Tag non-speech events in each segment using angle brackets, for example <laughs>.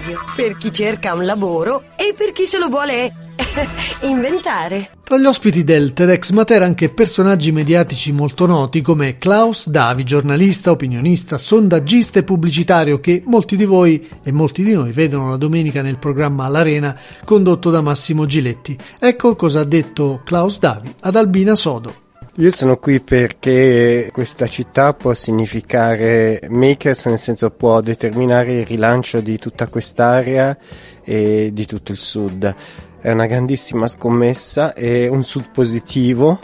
radio, per chi cerca un lavoro e per chi se lo vuole <laughs> inventare. Tra gli ospiti del TEDx Matera anche personaggi mediatici molto noti come Klaus Davi, giornalista, opinionista, sondaggista e pubblicitario che molti di voi e molti di noi vedono la domenica nel programma L'Arena condotto da Massimo Giletti. Ecco cosa ha detto Klaus Davi ad Albina Sodo. Io sono qui perché questa città può significare makers, nel senso può determinare il rilancio di tutta quest'area e di tutto il sud. È una grandissima scommessa, è un sud positivo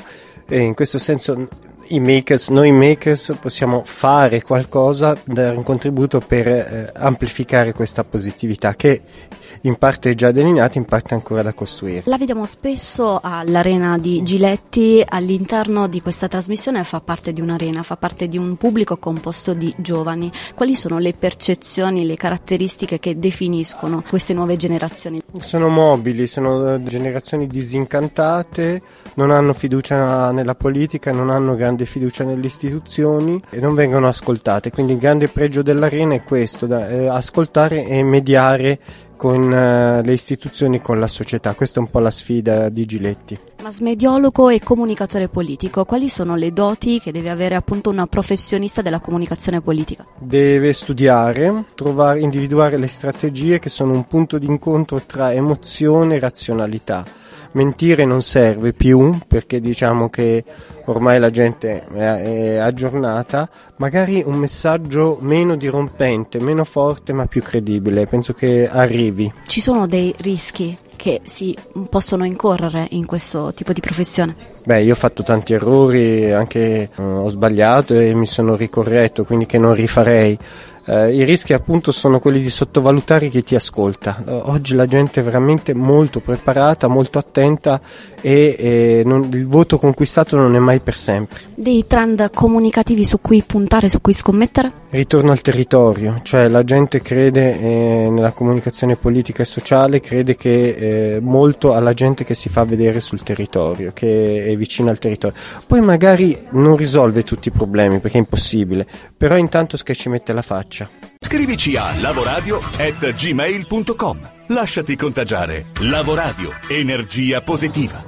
e in questo senso i makers, noi makers possiamo fare qualcosa, dare un contributo per eh, amplificare questa positività che in parte è già delineata, in parte è ancora da costruire. La vediamo spesso all'arena di Giletti, all'interno di questa trasmissione fa parte di un'arena, fa parte di un pubblico composto di giovani. Quali sono le percezioni, le caratteristiche che definiscono queste nuove generazioni? Sono mobili, sono generazioni disincantate, non hanno fiducia nella politica, non hanno grande fiducia nelle istituzioni e non vengono ascoltate. Quindi il grande pregio dell'arena è questo, da, eh, ascoltare e mediare con uh, le istituzioni, con la società. Questa è un po' la sfida di Giletti. Masmediologo e comunicatore politico, quali sono le doti che deve avere appunto una professionista della comunicazione politica? Deve studiare, trovare, individuare le strategie che sono un punto di incontro tra emozione e razionalità mentire non serve più perché diciamo che ormai la gente è, aggiornata, magari un messaggio meno dirompente, meno forte ma più credibile, penso che arrivi. Ci sono dei rischi che si possono incorrere in questo tipo di professione? Beh, io ho fatto tanti errori, anche uh, ho sbagliato e mi sono ricorretto, quindi che non rifarei. Uh, I rischi appunto sono quelli di sottovalutare chi ti ascolta. Oggi la gente è veramente molto preparata, molto attenta e, e non, il voto conquistato non è mai per sempre. Dei trend comunicativi su cui puntare, su cui scommettere? Ritorno al territorio, cioè la gente crede eh, nella comunicazione politica e sociale, crede che eh, molto alla gente che si fa vedere sul territorio, che è vicina al territorio. Poi magari non risolve tutti i problemi perché è impossibile, però intanto che ci mette la faccia. Scrivici a lavoradio@gmail.com. Lasciati contagiare. Lavoradio, energia positiva.